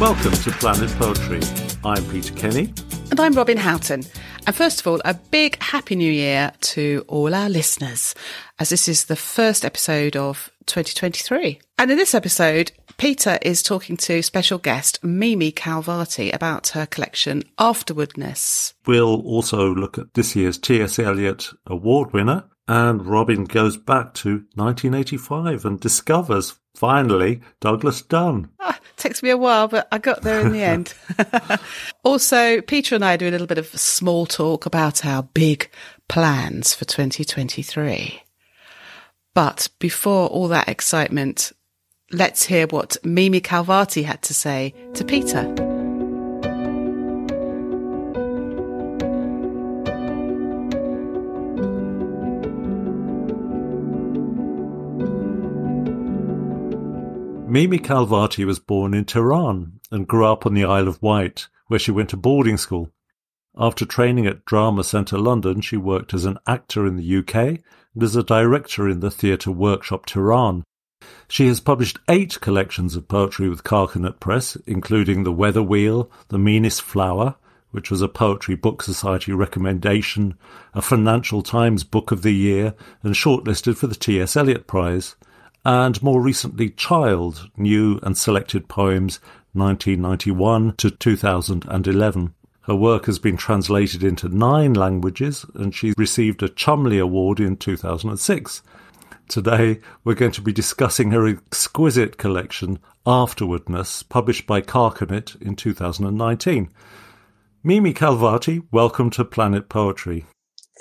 Welcome to Planet Poetry. I'm Peter Kenny. And I'm Robin Houghton. And first of all, a big happy new year to all our listeners, as this is the first episode of 2023. And in this episode, Peter is talking to special guest Mimi Khalvati about her collection Afterwardness. We'll also look at this year's T.S. Eliot Award winner, and Robin goes back to 1985 and discovers, finally, Douglas Dunn. Ah, takes me a while, but I got there in the end. also, Peter and I do a little bit of small talk about our big plans for 2023. But before all that excitement, let's hear what Mimi Khalvati had to say to Peter. Mimi Khalvati was born in Tehran and grew up on the Isle of Wight, where she went to boarding school. After training at Drama Centre London, she worked as an actor in the UK and as a director in the Theatre Workshop Tehran. She has published eight collections of poetry with Carcanet Press, including The Weather Wheel, The Meanest Flower, which was a Poetry Book Society recommendation, a Financial Times Book of the Year, and shortlisted for the T.S. Eliot Prize and more recently Child, New and Selected Poems 1991 to 2011. Her work has been translated into nine languages and she received a Cholmondeley Award in 2006. Today we're going to be discussing her exquisite collection Afterwardness, published by Carcanet in 2019. Mimi Khalvati, welcome to Planet Poetry.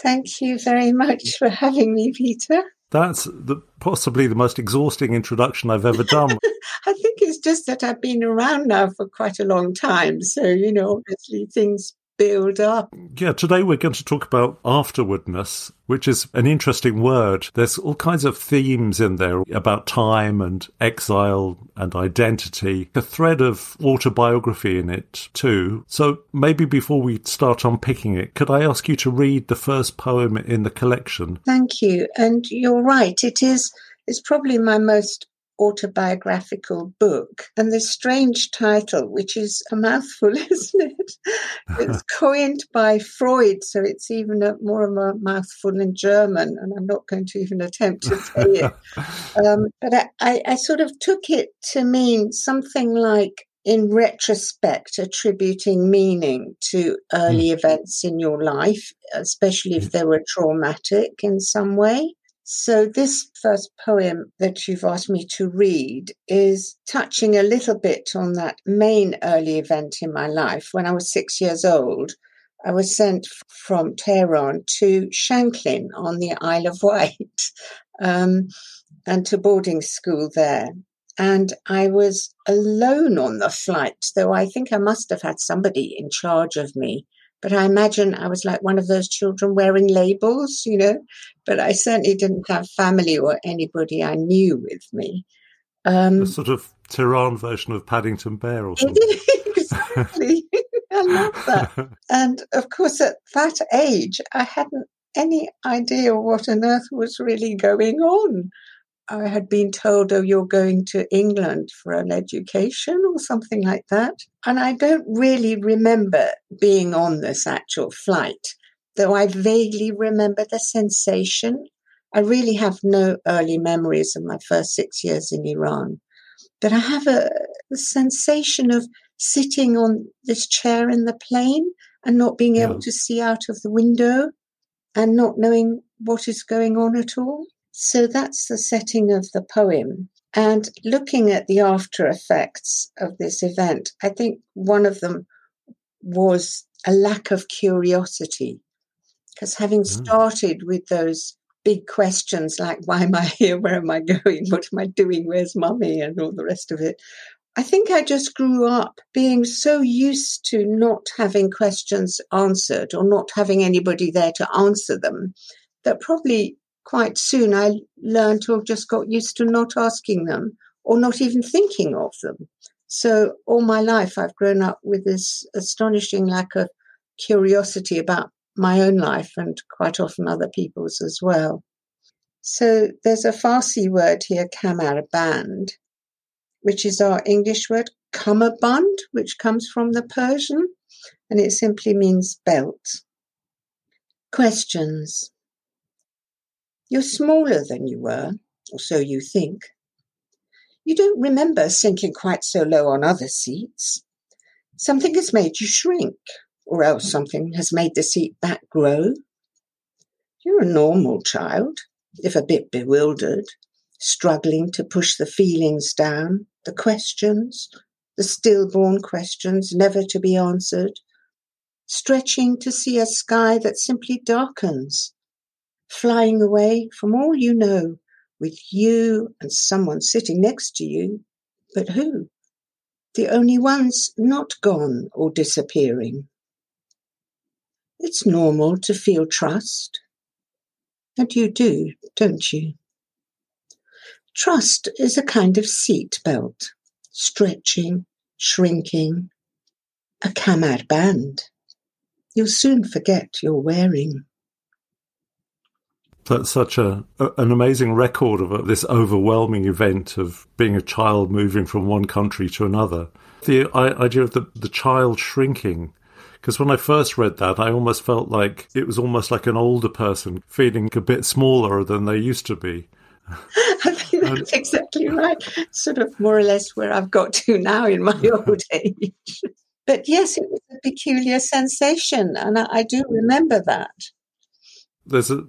Thank you very much for having me, Peter. That's the, possibly the most exhausting introduction I've ever done. I think it's just that I've been around now for quite a long time. So, you know, obviously things build up. Yeah, today we're going to talk about afterwardness, which is an interesting word. There's all kinds of themes in there about time and exile and identity, a thread of autobiography in it too. So maybe before we start unpicking it, could I ask you to read the first poem in the collection? Thank you. And you're right, it is. It's probably my most autobiographical book. And this strange title, which is a mouthful, isn't it? It's coined by Freud, so it's even a, more of a mouthful in German, and I'm not going to even attempt to say it. Um, but I, I, I sort of took it to mean something like in retrospect, attributing meaning to early mm. events in your life, especially if hmm. they were traumatic in some way. So, this first poem that you've asked me to read is touching a little bit on that main early event in my life. When I was six years old, I was sent from Tehran to Shanklin on the Isle of Wight um, and to boarding school there. And I was alone on the flight, though I think I must have had somebody in charge of me but I imagine I was like one of those children wearing labels, you know. But I certainly didn't have family or anybody I knew with me. Um, a sort of Tehran version of Paddington Bear or something. exactly. I love that. And of course, at that age, I hadn't any idea what on earth was really going on. I had been told, oh, you're going to England for an education or something like that. And I don't really remember being on this actual flight, though I vaguely remember the sensation. I really have no early memories of my first six years in Iran, but I have a, a sensation of sitting on this chair in the plane and not being yeah. able to see out of the window and not knowing what is going on at all. So that's the setting of the poem. And looking at the after effects of this event, I think one of them was a lack of curiosity. Because having mm. started with those big questions like, why am I here? Where am I going? What am I doing? Where's mummy? And all the rest of it. I think I just grew up being so used to not having questions answered or not having anybody there to answer them that probably quite soon I learned to have just got used to not asking them or not even thinking of them. So all my life I've grown up with this astonishing lack of curiosity about my own life and quite often other people's as well. So there's a Farsi word here, kamar band, which is our English word cummerbund, which comes from the Persian, and it simply means belt. Questions. You're smaller than you were, or so you think. You don't remember sinking quite so low on other seats. Something has made you shrink, or else something has made the seat back grow. You're a normal child, if a bit bewildered, struggling to push the feelings down, the questions, the stillborn questions never to be answered, stretching to see a sky that simply darkens, flying away from all you know with you and someone sitting next to you, but who? The only ones not gone or disappearing. It's normal to feel trust. And you do, don't you? Trust is a kind of seat belt, stretching, shrinking, a kamar band. You'll soon forget you're wearing that's such a, an amazing record of this overwhelming event of being a child moving from one country to another. The idea of the, the child shrinking. Because when I first read that, I almost felt like it was almost like an older person feeling a bit smaller than they used to be. I think that's exactly right. Sort of more or less where I've got to now in my old age. But yes, it was a peculiar sensation, and I, I do remember that. There's a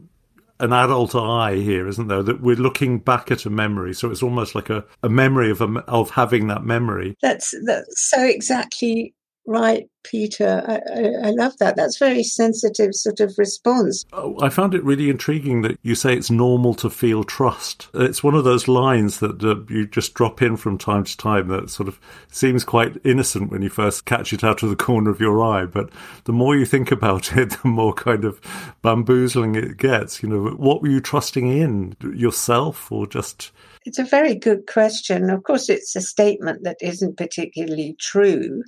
an adult eye here, isn't there? That we're looking back at a memory, so it's almost like a, a memory of a, of having that memory. That's that's so exactly right, Peter. I, I, I, love that. That's very sensitive sort of response. Oh, I found it really intriguing that you say it's normal to feel trust. It's one of those lines that uh, you just drop in from time to time that sort of seems quite innocent when you first catch it out of the corner of your eye. But the more you think about it, the more kind of bamboozling it gets. You know, what were you trusting in? Yourself or just. It's a very good question. Of course, it's a statement that isn't particularly true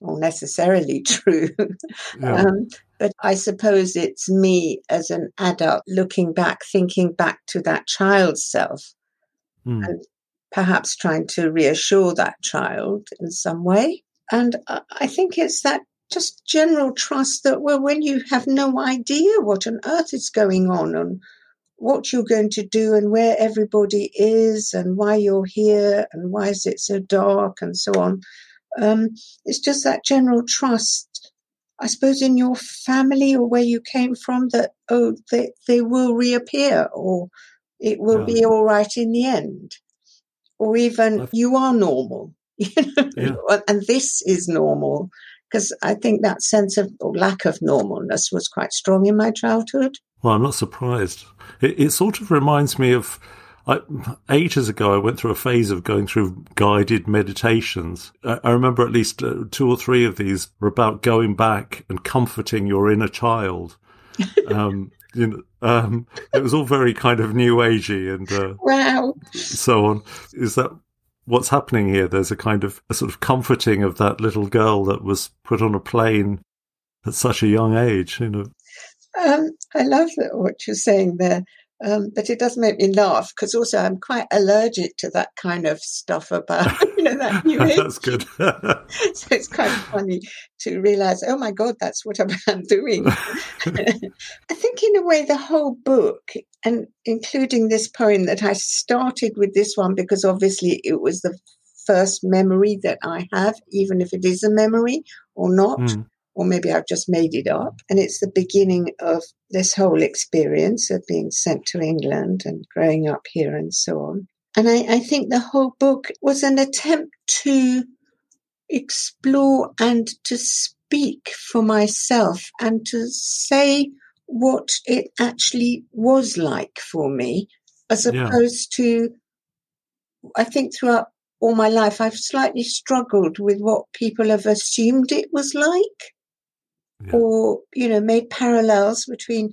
or necessarily true. Yeah. Um, but I suppose it's me as an adult looking back, thinking back to that child's self mm. and perhaps trying to reassure that child in some way. And I think it's that just general trust that, well, when you have no idea what on earth is going on and what you're going to do and where everybody is and why you're here and why is it so dark and so on, um, it's just that general trust, I suppose, in your family or where you came from that, oh, they, they will reappear or it will yeah. be all right in the end. Or even I've... you are normal, you know, yeah. and this is normal. Because I think that sense of lack of normalness was quite strong in my childhood. Well, I'm not surprised. It, it sort of reminds me of I, ages ago, I went through a phase of going through guided meditations. I, I remember at least uh, two or three of these were about going back and comforting your inner child. Um, you know, um, it was all very kind of new agey and uh, wow, so on. Is that what's happening here? There's a kind of a sort of comforting of that little girl that was put on a plane at such a young age. You know, um, I love that, what you're saying there. Um, but it does make me laugh because also I'm quite allergic to that kind of stuff about, you know, that new age. that's good. so it's kind of funny to realize, oh my God, that's what I'm doing. I think in a way, the whole book and including this poem that I started with this one because obviously it was the first memory that I have, even if it is a memory or not. Mm or maybe I've just made it up. And it's the beginning of this whole experience of being sent to England and growing up here and so on. And I, I think the whole book was an attempt to explore and to speak for myself and to say what it actually was like for me, as opposed yeah. to, I think throughout all my life, I've slightly struggled with what people have assumed it was like yeah. or you know made parallels between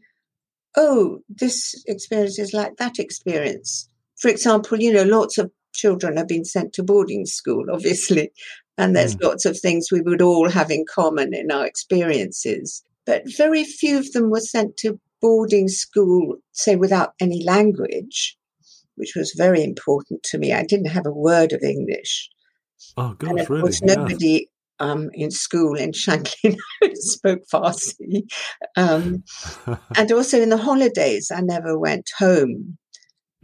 oh this experience is like that experience for example you know lots of children have been sent to boarding school obviously and there's mm. lots of things we would all have in common in our experiences but very few of them were sent to boarding school say without any language which was very important to me i didn't have a word of english Oh, gosh, and of really? course, nobody um, in school in Shanklin spoke Farsi. Um, and also in the holidays, I never went home.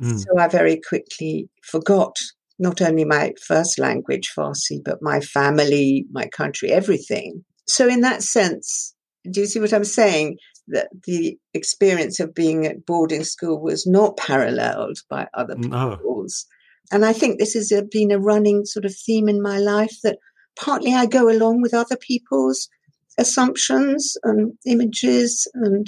Mm. So I very quickly forgot not only my first language, Farsi, but my family, my country, everything. So, in that sense, do you see what I'm saying? That the experience of being at boarding school was not paralleled by other No. people's. And I think this has uh, been a running sort of theme in my life that partly I go along with other people's assumptions and images and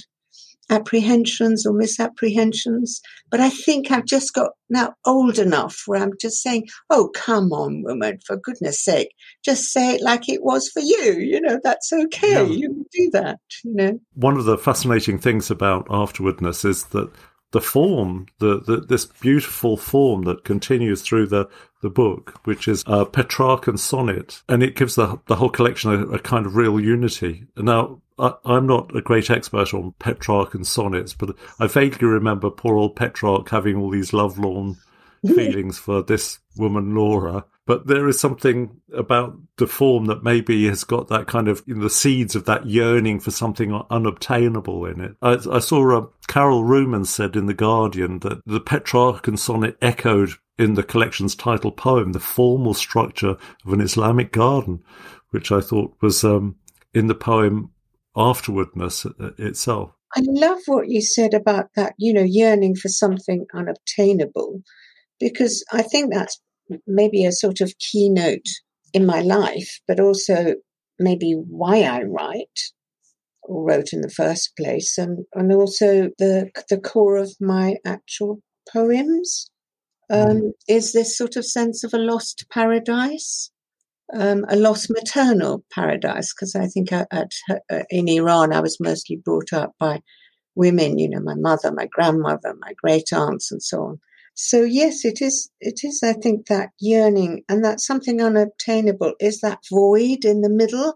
apprehensions or misapprehensions. But I think I've just got now old enough where I'm just saying, oh, come on, woman, for goodness sake, just say it like it was for you. You know, that's okay. Yeah. You can do that, you know. One of the fascinating things about afterwardness is that the form, the, the this beautiful form that continues through the, the book, which is uh, Petrarchan sonnet, and it gives the the whole collection a, a kind of real unity. Now, I, I'm not a great expert on Petrarchan sonnets, but I vaguely remember poor old Petrarch having all these lovelorn feelings for this woman Laura. But there is something about the form that maybe has got that kind of you know, the seeds of that yearning for something unobtainable in it. I, I saw uh, Carol Rumens said in the Guardian that the Petrarchan sonnet echoed in the collection's title poem the formal structure of an Islamic garden, which I thought was um, in the poem afterwardness uh, itself. I love what you said about that, you know, yearning for something unobtainable, because I think that's maybe a sort of keynote in my life, but also maybe why I write or wrote in the first place, and, and also the the core of my actual poems um, is this sort of sense of a lost paradise. Um, a lost maternal paradise, because I think at, at, uh, in Iran I was mostly brought up by women, you know, my mother, my grandmother, my great aunts, and so on. So yes, it is. It is. I think that yearning and that something unobtainable is that void in the middle,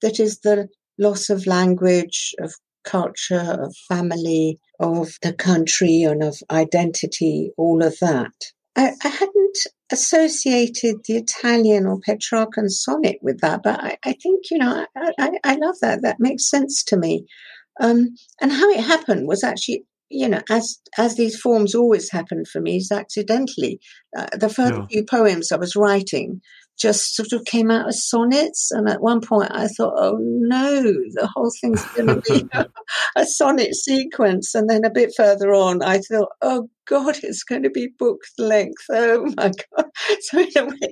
that is the loss of language, of culture, of family, of the country, and of identity. All of that. I, I hadn't associated the Italian or Petrarchan sonnet with that, but I, I think you know I, I, I love that. That makes sense to me. Um, and how it happened was actually you know, as as these forms always happen for me, is accidentally. Uh, the first Yeah. few poems I was writing just sort of came out as sonnets, and at one point I thought, oh no, the whole thing's going to be a sonnet sequence, and then a bit further on, I thought, oh God, it's going to be book length. Oh my God! So in a way,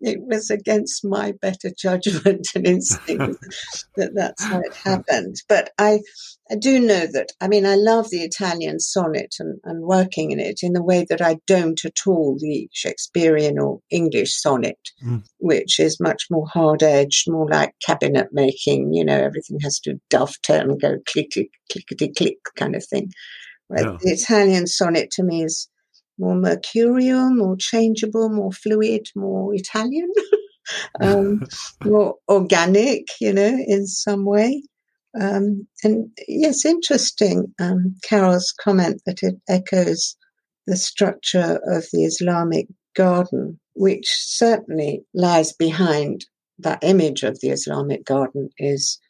it was against my better judgment and instinct that that's how it happened. But I I do know that, I mean, I love the Italian sonnet and, and working in it in the way that I don't at all the Shakespearean or English sonnet, Mm. which is much more hard edged, more like cabinet making. You know, everything has to dovetail and go click, click, clickety click kind of thing. Yeah. the Italian sonnet to me is more mercurial, more changeable, more fluid, more Italian, um, more organic, you know, in some way. Um, and yes, interesting, um, Carol's comment that it echoes the structure of the Islamic garden, which certainly lies behind that image of the Islamic garden is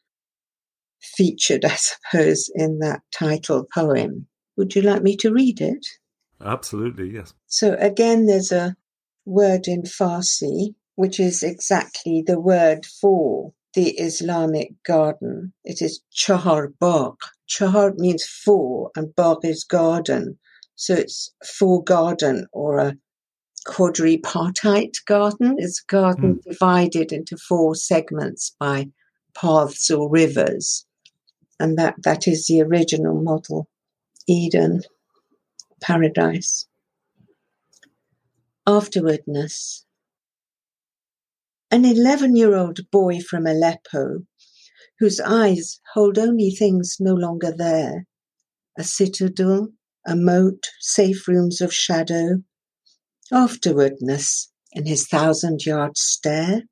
featured, I suppose, in that title poem. Would you like me to read it? Absolutely, yes. So again, there's a word in Farsi, which is exactly the word for the Islamic garden. It is chahar bagh. Chahar means four and bagh is garden. So it's four garden or a quadripartite garden. It's a garden hmm. divided into four segments by paths or rivers. And that, that is the original model. Eden, paradise. Afterwardness. An 11 year old boy from Aleppo, whose eyes hold only things no longer there a citadel, a moat, safe rooms of shadow, afterwardness in his thousand yard stare.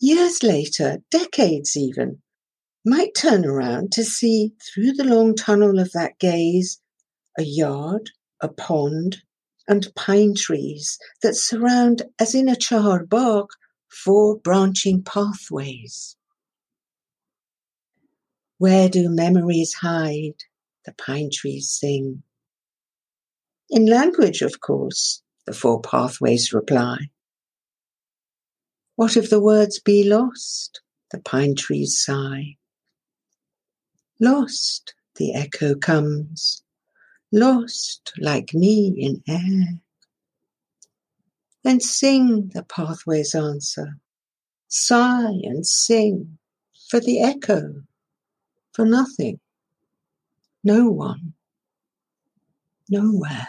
Years later, decades even, might turn around to see through the long tunnel of that gaze a yard, a pond, and pine trees that surround, as in a chahar bagh, four branching pathways. Where do memories hide? The pine trees sing. In language, of course, the four pathways reply. What if the words be lost? The pine trees sigh. Lost, the echo comes, lost like me in air. Then sing, the pathways answer. Sigh and sing for the echo, for nothing, no one, nowhere.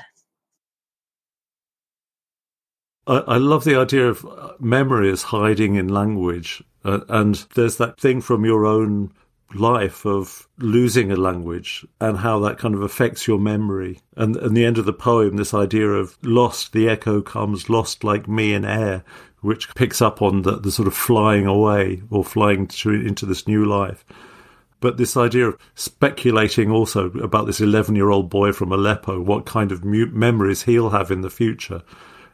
I, love the idea of memory as hiding in language. Uh, and there's that thing from your own life of losing a language and how that kind of affects your memory. And, and the end of the poem, this idea of lost, the echo comes, lost like me in air, which picks up on the, the sort of flying away or flying to, into this new life. But this idea of speculating also about this 11 year old boy from Aleppo, what kind of memories he'll have in the future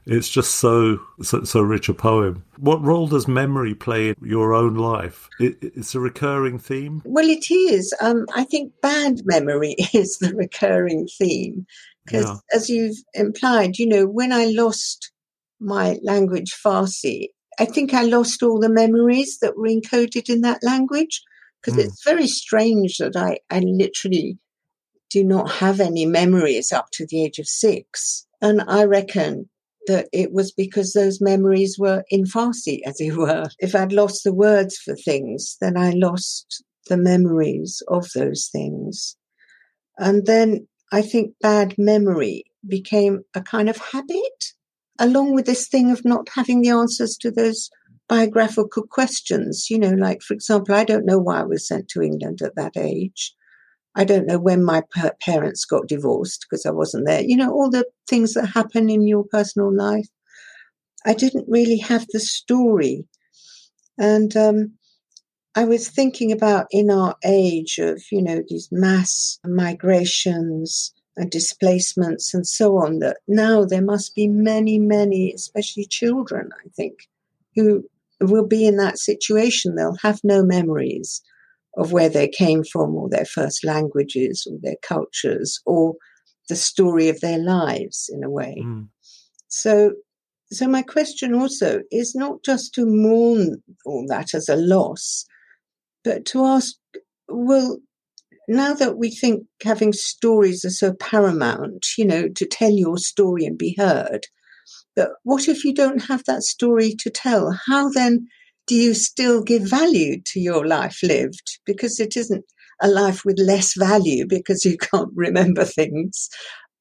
it's just so, so, so rich a poem. What role does memory play in your own life? It, it's a recurring theme. Well, it is. Um, I think bad memory is the recurring theme because, yeah. as you've implied, you know, when I lost my language Farsi, I think I lost all the memories that were encoded in that language because mm. it's very strange that I, I literally do not have any memories up to the age of six. And I reckon that it was because those memories were in Farsi, as it were. If I'd lost the words for things, then I lost the memories of those things. And then I think bad memory became a kind of habit, along with this thing of not having the answers to those biographical questions. You know, like, for example, I don't know why I was sent to England at that age. I don't know when my parents got divorced because I wasn't there. You know, all the things that happen in your personal life. I didn't really have the story. And um, I was thinking about in our age of, you know, these mass migrations and displacements and so on, that now there must be many, many, especially children, I think, who will be in that situation. They'll have no memories of where they came from or their first languages or their cultures or the story of their lives in a way. Mm. So, so my question also is not just to mourn all that as a loss, but to ask, well, now that we think having stories are so paramount, you know, to tell your story and be heard, but what if you don't have that story to tell? How then do you still give value to your life lived? Because it isn't a life with less value because you can't remember things.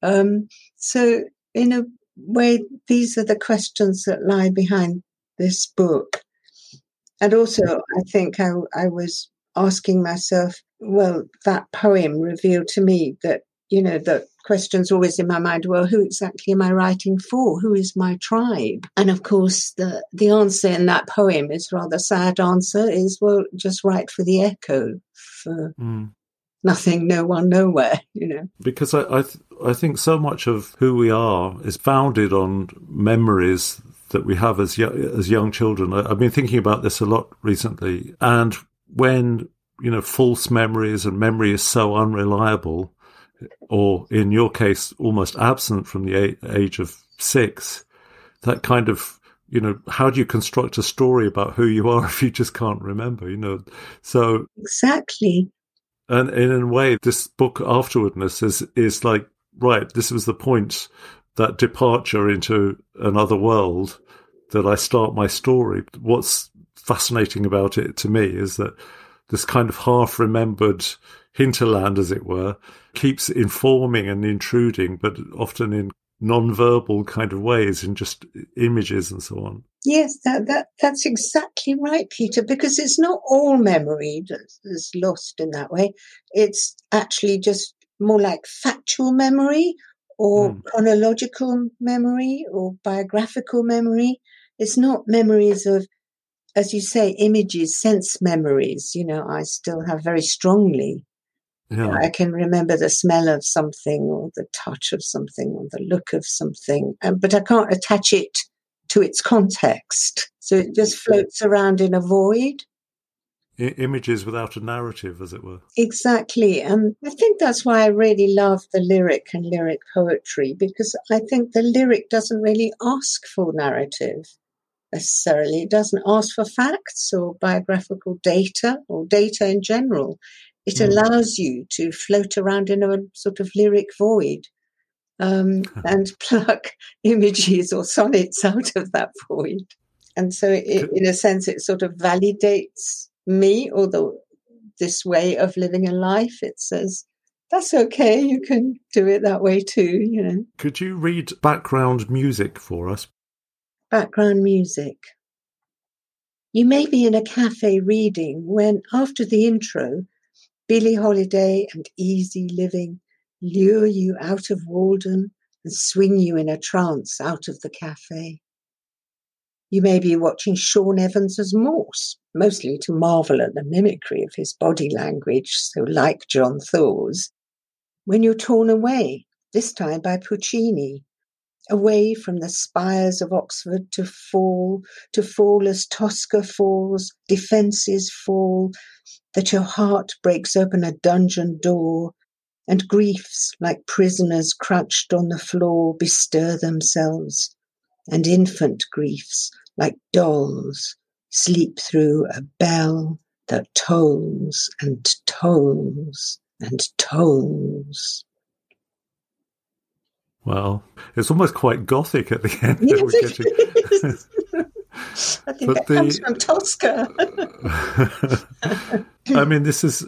Um, so, in a way, these are the questions that lie behind this book. And also, I think I, I was asking myself, well, that poem revealed to me that, you know, the questions always in my mind well who exactly am i writing for? Who is my tribe? And of course the the answer in that poem is rather sad answer is well just write for the echo for mm. nothing no one nowhere you know. Because i I, th- I think so much of who we are is founded on memories that we have as young, as young children. I, i've been thinking about this a lot recently. And when you know false memories and memory is so unreliable or in your case, almost absent from the age of six, that kind of, you know, how do you construct a story about who you are if you just can't remember, you know? So. Exactly. And in a way, this book afterwardness is, is like, right, this was the point, that departure into another world that I start my story. What's fascinating about it to me is that this kind of half remembered hinterland, as it were, keeps informing and intruding, but often in non-verbal kind of ways, in just images and so on. Yes, that, that that's exactly right, Peter. Because it's not all memory that's lost in that way. It's actually just more like factual memory or mm. chronological memory or biographical memory. It's not memories of, as you say, images, sense memories. You know, I still have very strongly Yeah. I can remember the smell of something or the touch of something or the look of something, um, but I can't attach it to its context. So it just floats around in a void. I- images without a narrative, as it were. Exactly. And I think that's why I really love the lyric and lyric poetry, because I think the lyric doesn't really ask for narrative necessarily. It doesn't ask for facts or biographical data or data in general. It Mm. allows you to float around in a sort of lyric void um, and pluck images or sonnets out of that void. And so, it, in a sense, it sort of validates me or the, this way of living a life. It says, that's okay, you can do it that way too, you know. Could you read background music for us? Background music. You may be in a cafe reading when, after the intro, Billie Holiday and Easy Living lure you out of Walden and swing you in a trance out of the cafe. You may be watching Shaun Evans as Morse, mostly to marvel at the mimicry of his body language, so like John Thaw's, when you're torn away, this time by Puccini, away from the spires of Oxford to fall, to fall as Tosca falls, defences fall, that your heart breaks open a dungeon door, and griefs like prisoners crouched on the floor bestir themselves, and infant griefs like dolls sleep through a bell that tolls and tolls and tolls. Well, it's almost quite gothic at the end. Yes, it. I think But that comes from Tosca. I mean, this is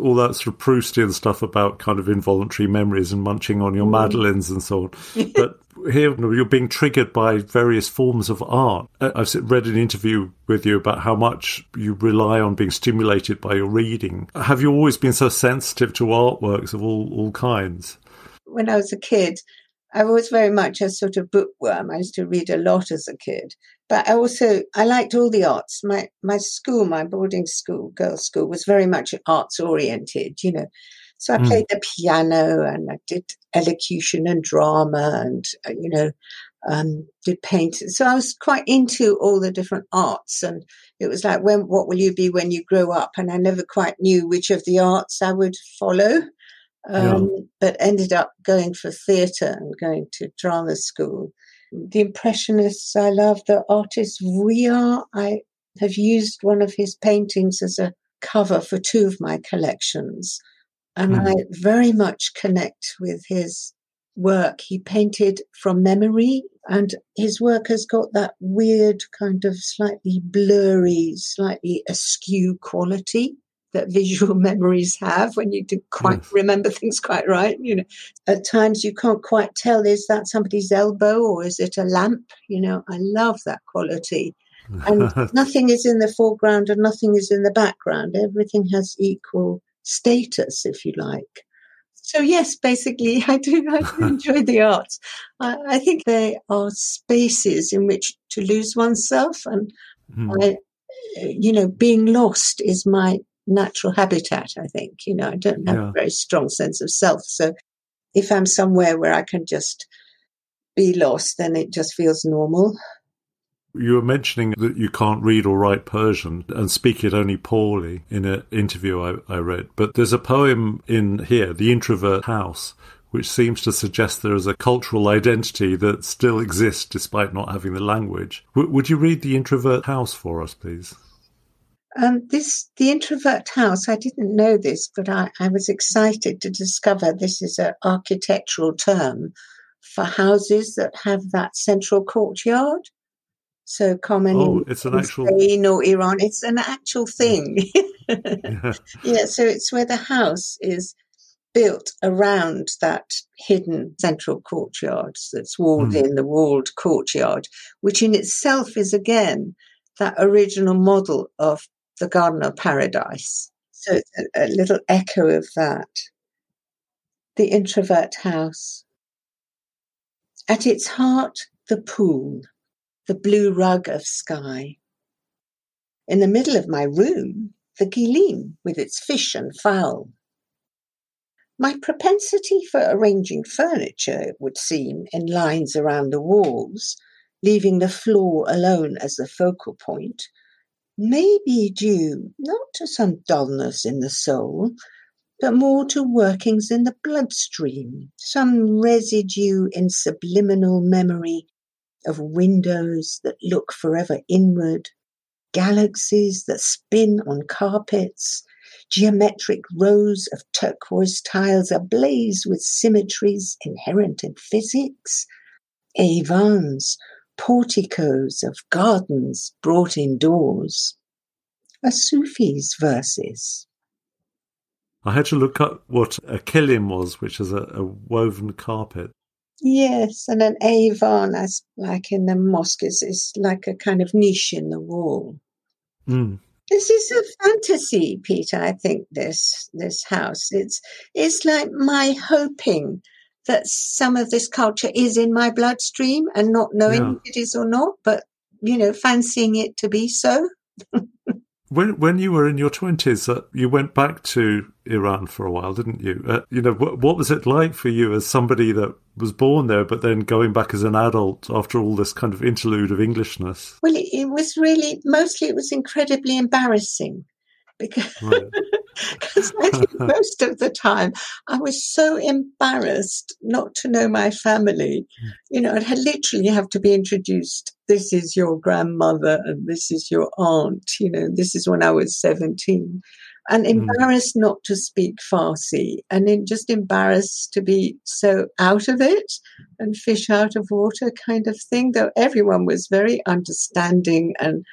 all that sort of Proustian stuff about kind of involuntary memories and munching on your mm. madeleines and so on. But here you're being triggered by various forms of art. I've read an interview with you about how much you rely on being stimulated by your reading. Have you always been so sensitive to artworks of all, all kinds? when I was a kid, I was very much a sort of bookworm. I used to read a lot as a kid, but I also I liked all the arts. My my school, my boarding school, girls' school, was very much arts oriented. You know, so I Mm. played the piano and I did elocution and drama and uh, you know um, did painting. So I was quite into all the different arts, and it was like, when what will you be when you grow up? And I never quite knew which of the arts I would follow um, but ended up going for theatre and going to drama school. The Impressionists, I love the artist Vuillard. I have used one of his paintings as a cover for two of my collections, and Hmm. I very much connect with his work. He painted from memory, and his work has got that weird kind of slightly blurry, slightly askew quality that visual memories have when you do quite Yes. remember things quite right. You know, at times you can't quite tell is that somebody's elbow or is it a lamp? You know, I love that quality. And nothing is in the foreground and nothing is in the background. Everything has equal status, if you like. So yes, basically, I do, I do enjoy the arts. I, I think they are spaces in which to lose oneself, and Hmm. I, you know, being lost is my natural habitat. I think, you know, I don't have Yeah. a very strong sense of self. So if I'm somewhere where I can just be lost, then it just feels normal. You were mentioning that you can't read or write Persian and speak it only poorly in an interview I, I read. But there's a poem in here, The Introvert House, which seems to suggest there is a cultural identity that still exists despite not having the language. W- would you read The Introvert House for us, please? Um, this the introvert house. I didn't know this, but I, I was excited to discover this is an architectural term for houses that have that central courtyard. So common Oh, in, it's an actual. Spain or Iran. It's an actual thing. Yeah. yeah, so it's where the house is built around that hidden central courtyard that's walled Hmm. in, the walled courtyard, which in itself is again that original model of the Garden of Paradise. So it's a, a little echo of that. The introvert house. At its heart, the pool, the blue rug of sky. In the middle of my room, the Gilim with its fish and fowl. My propensity for arranging furniture, it would seem, in lines around the walls, leaving the floor alone as the focal point, may be due not to some dullness in the soul, but more to workings in the bloodstream, some residue in subliminal memory of windows that look forever inward, galaxies that spin on carpets, geometric rows of turquoise tiles ablaze with symmetries inherent in physics, aivans, porticos of gardens brought indoors. A Sufi's verses. I had to look up what a kilim was, which is a, a woven carpet. Yes, and an avan, as like in the mosque, is, is like a kind of niche in the wall. Mm. This is a fantasy, Peter. I think this this house. It's it's like my hoping that some of this culture is in my bloodstream and not knowing Yeah. if it is or not, but you know, fancying it to be so. When when you were in your twenties, uh, you went back to Iran for a while, didn't you? Uh, you know, what, what was it like for you as somebody that was born there, but then going back as an adult after all this kind of interlude of Englishness? Well, it, it was really mostly it was incredibly embarrassing because Right. I think most of the time I was so embarrassed not to know my family. You know, I'd had literally have to be introduced. This is your grandmother and this is your aunt. You know, this is when I was 17. And Mm. embarrassed not to speak Farsi and then just embarrassed to be so out of it and fish out of water kind of thing, though everyone was very understanding and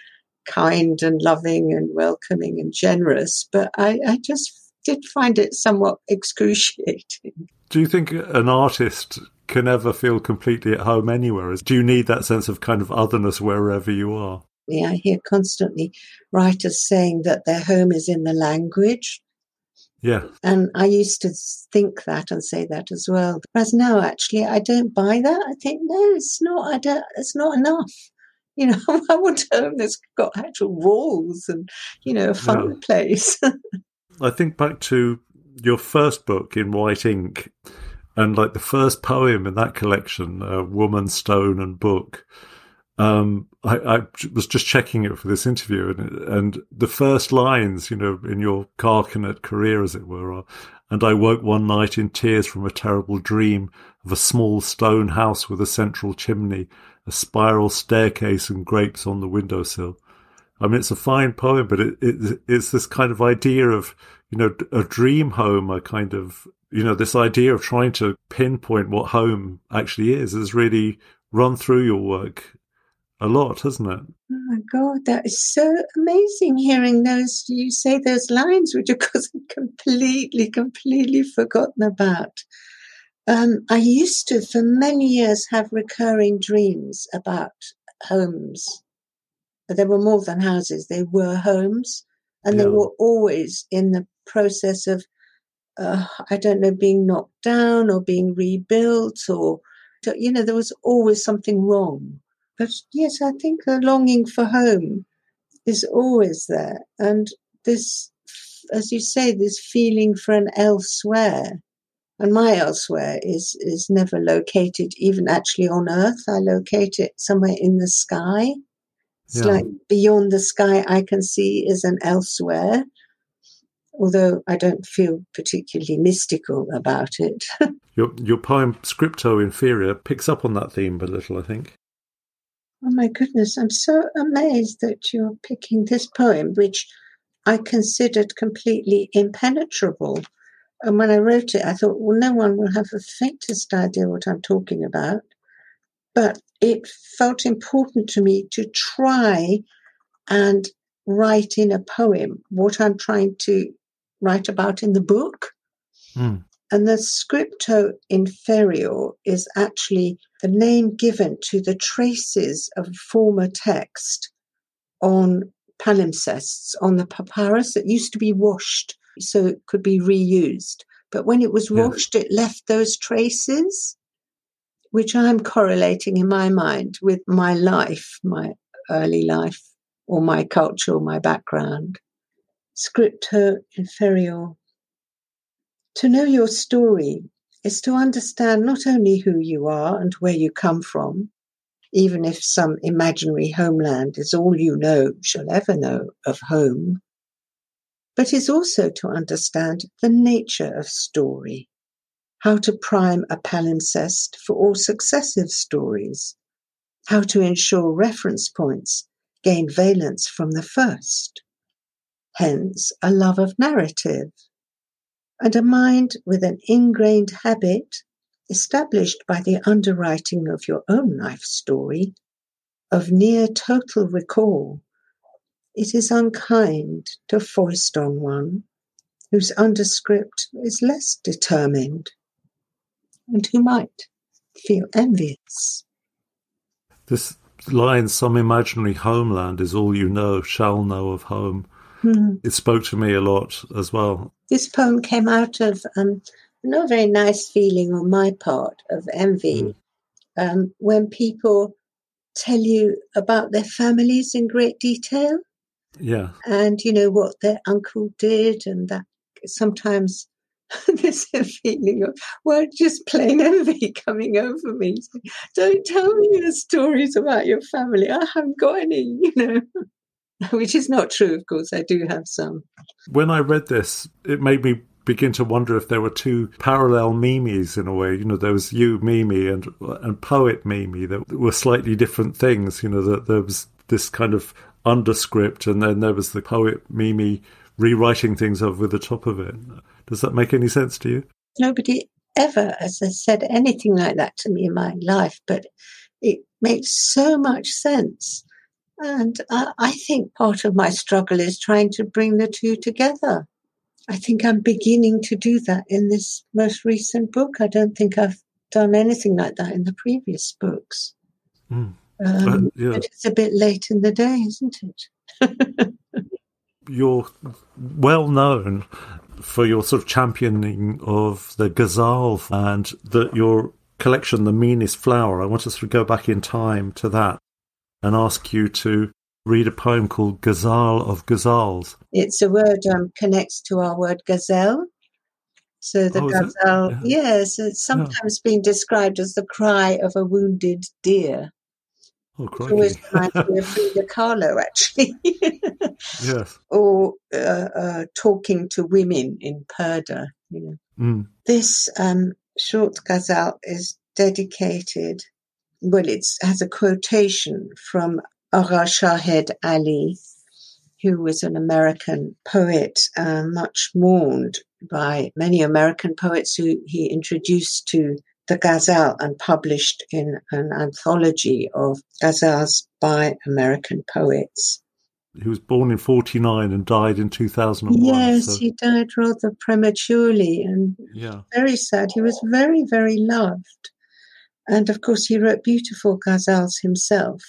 kind and loving and welcoming and generous. But I, I just did find it somewhat excruciating. Do you think an artist can ever feel completely at home anywhere? Do you need that sense of kind of otherness wherever you are? Yeah, I hear constantly writers saying that their home is in the language. Yeah. And I used to think that and say that as well. Whereas now, actually, I don't buy that. I think, no, it's not, I don't, it's not enough. You know, I want a home that's got actual walls and, you know, a fireplace. I think back to your first book in white ink and like the first poem in that collection, uh, Woman, Stone and Book. Um, I, I was just checking it for this interview and, and the first lines, you know, in your carcanet career, as it were, are, and I woke one night in tears from a terrible dream of a small stone house with a central chimney, a spiral staircase and grapes on the windowsill. I mean, it's a fine poem, but it, it, it's this kind of idea of, you know, a dream home, a kind of, you know, this idea of trying to pinpoint what home actually is, has really run through your work a lot, hasn't it? Oh my God, that is so amazing hearing those, you say those lines, which of course I'm completely, completely forgotten about. Um, I used to, for many years, have recurring dreams about homes. But they were more than houses, they were homes. And they were always in the process of, uh, I don't know, being knocked down or being rebuilt or, you know, there was always something wrong. But yes, I think a longing for home is always there. And this, as you say, this feeling for an elsewhere. And my elsewhere is, is never located even actually on earth. I locate it somewhere in the sky. It's Yeah. like beyond the sky I can see is an elsewhere. Although I don't feel particularly mystical about it. Your, your poem Scriptio Inferior picks up on that theme a little, I think. Oh my goodness, I'm so amazed that you're picking this poem, which I considered completely impenetrable. And when I wrote it, I thought, well, no one will have the faintest idea what I'm talking about. But it felt important to me to try and write in a poem what I'm trying to write about in the book. Mm. And the scriptio inferior is actually the name given to the traces of former text on palimpsests, on the papyrus that used to be washed so it could be reused. But when it was washed, it left those traces, which I'm correlating in my mind with my life, my early life, or my culture, or my background. Scriptio inferior. To know your story is to understand not only who you are and where you come from, even if some imaginary homeland is all you know shall ever know of home, but is also to understand the nature of story, how to prime a palimpsest for all successive stories, how to ensure reference points gain valence from the first. Hence, a love of narrative, and a mind with an ingrained habit established by the underwriting of your own life story of near total recall, it is unkind to foist on one whose underscript is less determined and who might feel envious. This line, some imaginary homeland is all you know, shall know of home. Hmm. It spoke to me a lot as well. This poem came out of um, not a very nice feeling on my part of envy um, when people tell you about their families in great detail. Yeah. and you know what their uncle did and that sometimes there's a feeling of well just plain envy coming over me. Don't tell me your stories about your family. I haven't got any you know which is not true of course i do have some When I read this, it made me begin to wonder if there were two parallel Mimis in a way. You know, there was you, Mimi, and and poet Mimi that were slightly different things. You know, that there was this kind of underscript, and then there was the poet Mimi rewriting things over the top of it. Does that make any sense to you? nobody ever has said anything like that to me in my life, but it makes so much sense. And I, I think part of my struggle is trying to bring the two together. I think I'm beginning to do that in this most recent book. I don't think I've done anything like that in the previous books. Mm. Um, Uh, yeah. But it's a bit late in the day, isn't it? You're well known for your sort of championing of the ghazal and that your collection, The Meanest Flower. I want us to go back in time to that and ask you to read a poem called Ghazal of Ghazals. It's a word um, connects to our word gazelle. So the Oh, is it? gazelle, Yeah. yes, it's sometimes been described as the cry of a wounded deer. Oh, It always reminds me of Frida Kahlo, actually, yes. or uh, uh, talking to women in purdah. You know, Mm. this um, short ghazal is dedicated. Well, it has a quotation from Agha Shahid Ali, who was an American poet, uh, much mourned by many American poets who he introduced to the ghazal and published in an anthology of ghazals by American poets. He was born in 49 and died in 2001. Yes, so, he died rather prematurely and yeah. very sad. He was very, very loved. And of course, he wrote beautiful ghazals himself.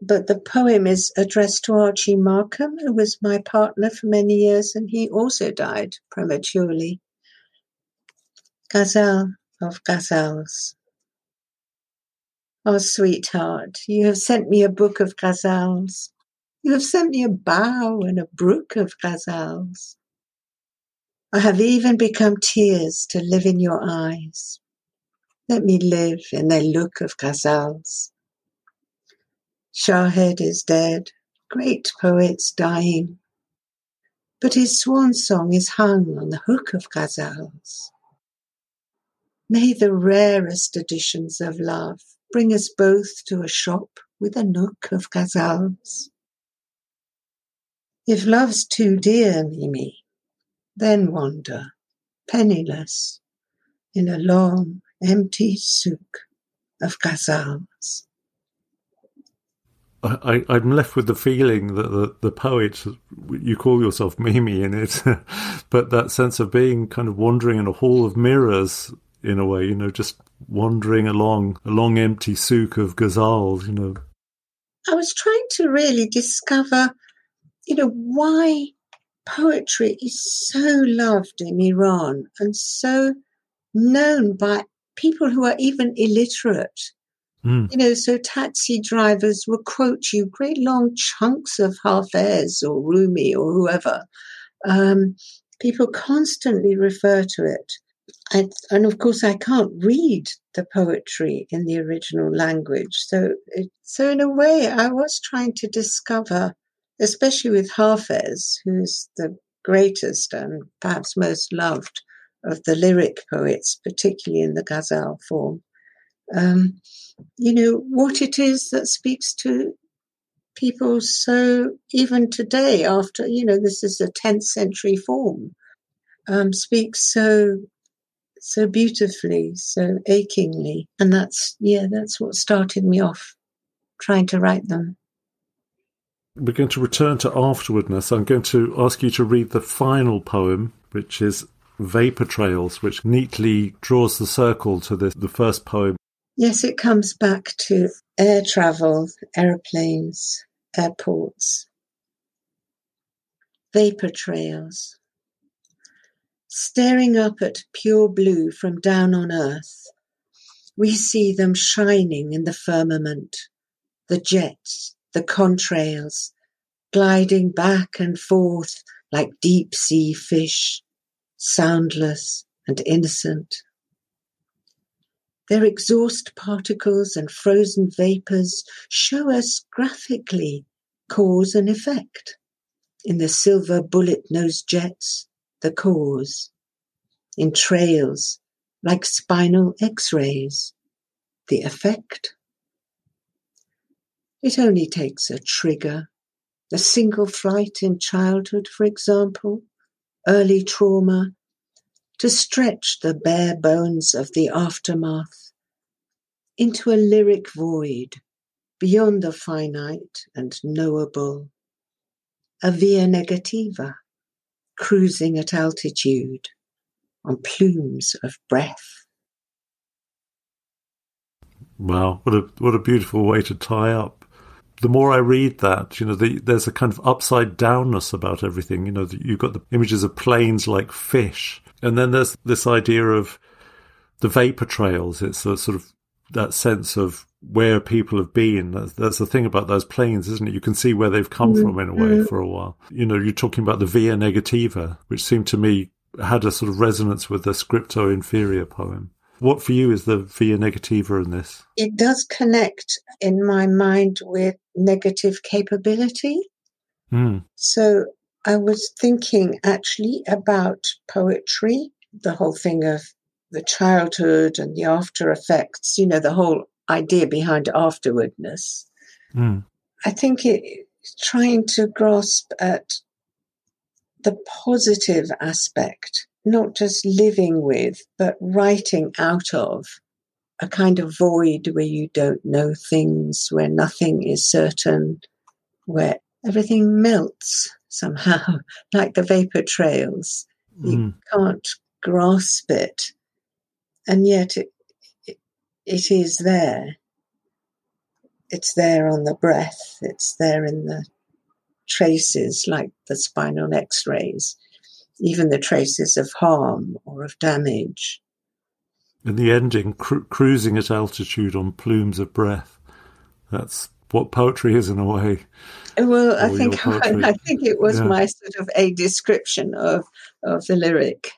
But the poem is addressed to Archie Markham, who was my partner for many years, and he also died prematurely. Ghazal of ghazals. Oh, sweetheart, you have sent me a book of ghazals. You have sent me a bough and a brook of ghazals. I have even become tears to live in your eyes. Let me live in their look of ghazals. Shahid is dead, great poets dying, but his swan song is hung on the hook of ghazals. May the rarest editions of love bring us both to a shop with a nook of ghazals. If love's too dear, Mimi, then wander, penniless, in a long, empty souk of ghazals. I, I- I'm left with the feeling that the, the poet, you call yourself Mimi in it, but that sense of being kind of wandering in a hall of mirrors in a way, you know, just wandering along a long empty souk of ghazals, you know. I was trying to really discover, you know, why poetry is so loved in Iran and so known by people who are even illiterate. Mm. You know, so taxi drivers will quote you great long chunks of Hafez or Rumi or whoever. Um, people constantly refer to it. I, and of course, I can't read the poetry in the original language. So, it, so in a way, I was trying to discover, especially with Hafez, who's the greatest and perhaps most loved of the lyric poets, particularly in the ghazal form. Um, you know, what it is that speaks to people so even today after, you know, this is a 10th century form, um, speaks so, so beautifully, so achingly. And that's, yeah, that's what started me off trying to write them. We're going to return to afterwardness. I'm going to ask you to read the final poem, which is Vapor Trails, which neatly draws the circle to the, the first poem. Yes, it comes back to air travel, aeroplanes, airports, vapor trails. Staring up at pure blue from down on earth, we see them shining in the firmament, the jets, the contrails, gliding back and forth like deep sea fish, soundless and innocent. Their exhaust particles and frozen vapors show us graphically cause and effect. In the silver bullet nose jets, the cause. In trails, like spinal x rays, the effect. It only takes a trigger, a single flight in childhood, for example, early trauma, to stretch the bare bones of the aftermath into a lyric void beyond the finite and knowable, a via negativa, cruising at altitude on plumes of breath. Wow, what a what a beautiful way to tie up. The more I read that, you know, the, there's a kind of upside downness about everything. You know, you've got the images of planes like fish, and then there's this idea of the vapor trails. It's a sort of that sense of where people have been. That's, that's, the thing about those planes, isn't it? You can see where they've come mm-hmm. from in a way mm-hmm. for a while. You know, you're talking about the Via Negativa, which seemed to me had a sort of resonance with the Scriptio Inferior poem. What for you is the Via Negativa in this? It does connect in my mind with negative capability. Mm. So I was thinking actually about poetry, the whole thing of the childhood and the after effects, you know, the whole idea behind afterwardness. Mm. I think it trying to grasp at the positive aspect, not just living with, but writing out of a kind of void where you don't know things, where nothing is certain, where everything melts somehow, like the vapor trails. Mm. You can't grasp it. And yet it, it, it is there. It's there on the breath. It's there in the traces, like the spinal x rays, even the traces of harm or of damage. In the ending, cru- cruising at altitude on plumes of breath. That's what poetry is in a way. Well, I think I, think it was yeah. my sort of a description of of the lyric.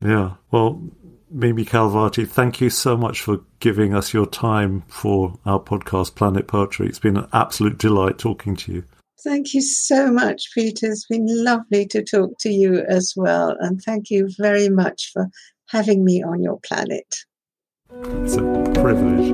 Yeah. Well, Mimi Khalvati, thank you so much for giving us your time for our podcast, Planet Poetry. It's been an absolute delight talking to you. Thank you so much, Peter. It's been lovely to talk to you as well. And thank you very much for having me on your planet. It's a privilege.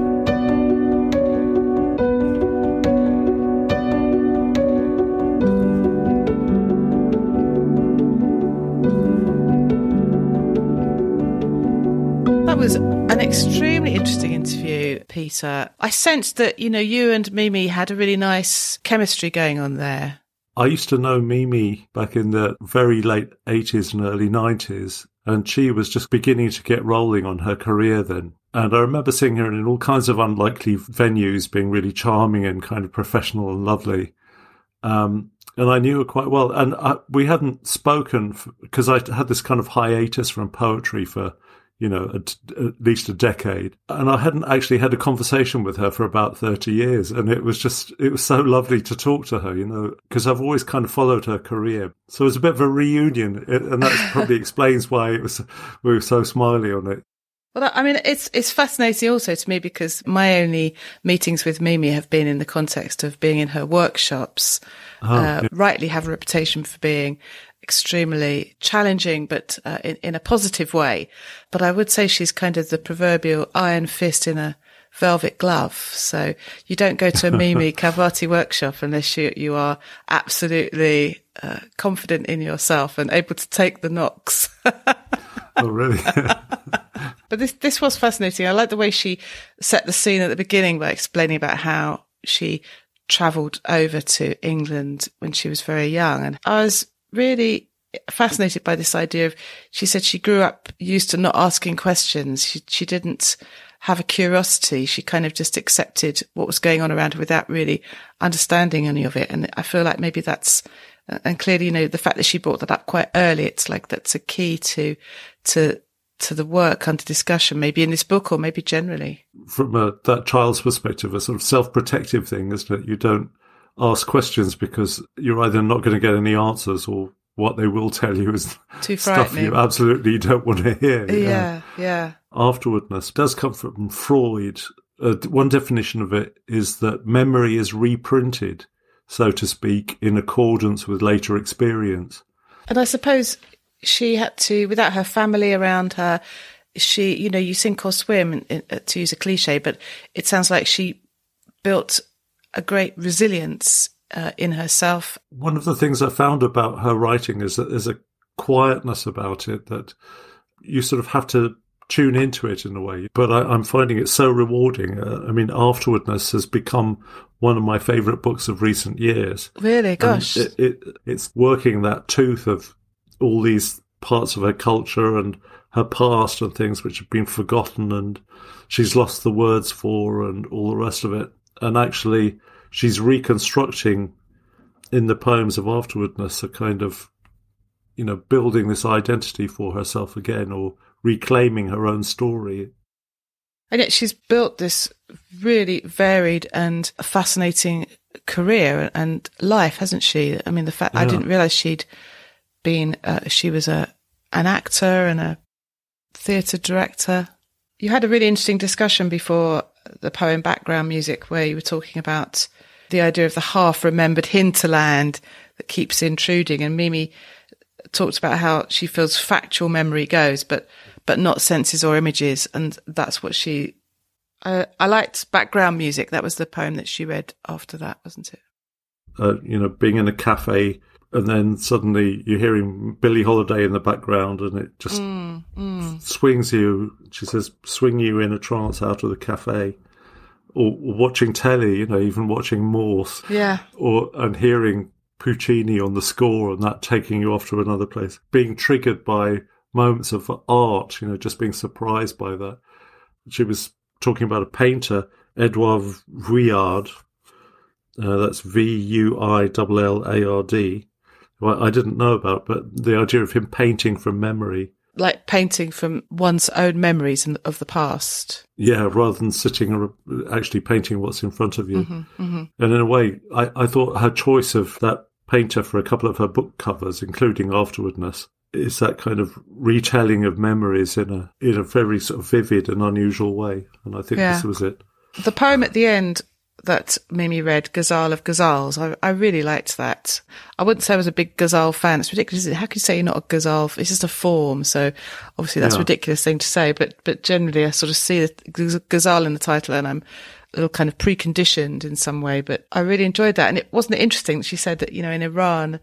That was an extremely interesting interview, Peter. I sensed that, you know, you and Mimi had a really nice chemistry going on there. I used to know Mimi back in the very late 80s and early 90s, and she was just beginning to get rolling on her career then. And I remember seeing her in all kinds of unlikely venues, being really charming and kind of professional and lovely. Um, and I knew her quite well. And I, we hadn't spoken because I had this kind of hiatus from poetry for you know, at, at, least a decade. And I hadn't actually had a conversation with her for about 30 years. And it was just, it was so lovely to talk to her, you know, because I've always kind of followed her career. So it was a bit of a reunion. And that probably explains why it was, we were so smiley on it. Well, I mean, it's it's fascinating also to me because my only meetings with Mimi have been in the context of being in her workshops. Oh, uh, yeah. Rightly have a reputation for being extremely challenging, but uh, in, in a positive way. But I would say she's kind of the proverbial iron fist in a velvet glove. So you don't go to a Mimi Khalvati workshop unless you, you are absolutely uh, confident in yourself and able to take the knocks. oh, really? but this, this was fascinating. I like the way she set the scene at the beginning by explaining about how she travelled over to England when she was very young. And I was really fascinated by this idea of, she said she grew up used to not asking questions. She, she didn't have a curiosity. She kind of just accepted what was going on around her without really understanding any of it. And I feel like maybe that's, uh, and clearly, you know, the fact that she brought that up quite early, it's like that's a key to, to, to the work under discussion, maybe in this book or maybe generally. From a, that child's perspective, a sort of self-protective thing, isn't it? You don't ask questions because you're either not going to get any answers or what they will tell you is Too stuff you absolutely don't want to hear. Yeah, yeah. Afterwardness does come from Freud. Uh, one definition of it is that memory is reprinted, so to speak, in accordance with later experience. And I suppose she had to, without her family around her, she, you know, you sink or swim, to use a cliche, but it sounds like she built a great resilience uh, in herself. One of the things I found about her writing is that there's a quietness about it that you sort of have to tune into it in a way. But I, am finding it so rewarding. Uh, I mean, Afterwardness has become one of my favourite books of recent years. Really, gosh, it, it, it's working that tooth of all these parts of her culture and her past and things which have been forgotten and she's lost the words for and all the rest of it and actually she's reconstructing in the poems of afterwardness a kind of you know building this identity for herself again or reclaiming her own story. And yet she's built this really varied and fascinating career and life hasn't she? I mean the fact yeah. i didn't realize she'd been uh, she was a an actor and a theatre director. You had a really interesting discussion before the poem background music where you were talking about the idea of the half remembered hinterland that keeps intruding. And Mimi talked about how she feels factual memory goes, but, but not senses or images. And that's what she, I, I liked background music. That was the poem that she read after that, wasn't it? Uh, you know, being in a cafe and then suddenly you're hearing Billie Holiday in the background and it just mm, mm. swings you, she says, swing you in a trance out of the cafe. Or, or watching telly, you know, even watching Morse. Yeah. Or, and hearing Puccini on the score and that taking you off to another place. Being triggered by moments of art, you know, just being surprised by that. She was talking about a painter, Edouard Vuillard. Uh, that's V U I L L A R D well, I didn't know about, but the idea of him painting from memory. Like painting from one's own memories of the past. Yeah, rather than sitting or actually painting what's in front of you. Mm-hmm, mm-hmm. And in a way, I, I thought her choice of that painter for a couple of her book covers, including Afterwardness, is that kind of retelling of memories in a in a very sort of vivid and unusual way. And I think yeah. this was it. The poem at the end that Mimi read, Ghazal of Ghazals. I, I really liked that. I wouldn't say I was a big Ghazal fan. It's ridiculous. How can you say you're not a Ghazal? It's just a form. So obviously that's yeah. a ridiculous thing to say, but, but generally I sort of see the Ghazal in the title and I'm a little kind of preconditioned in some way, but I really enjoyed that. And it wasn't it interesting that she said that, you know, in Iran,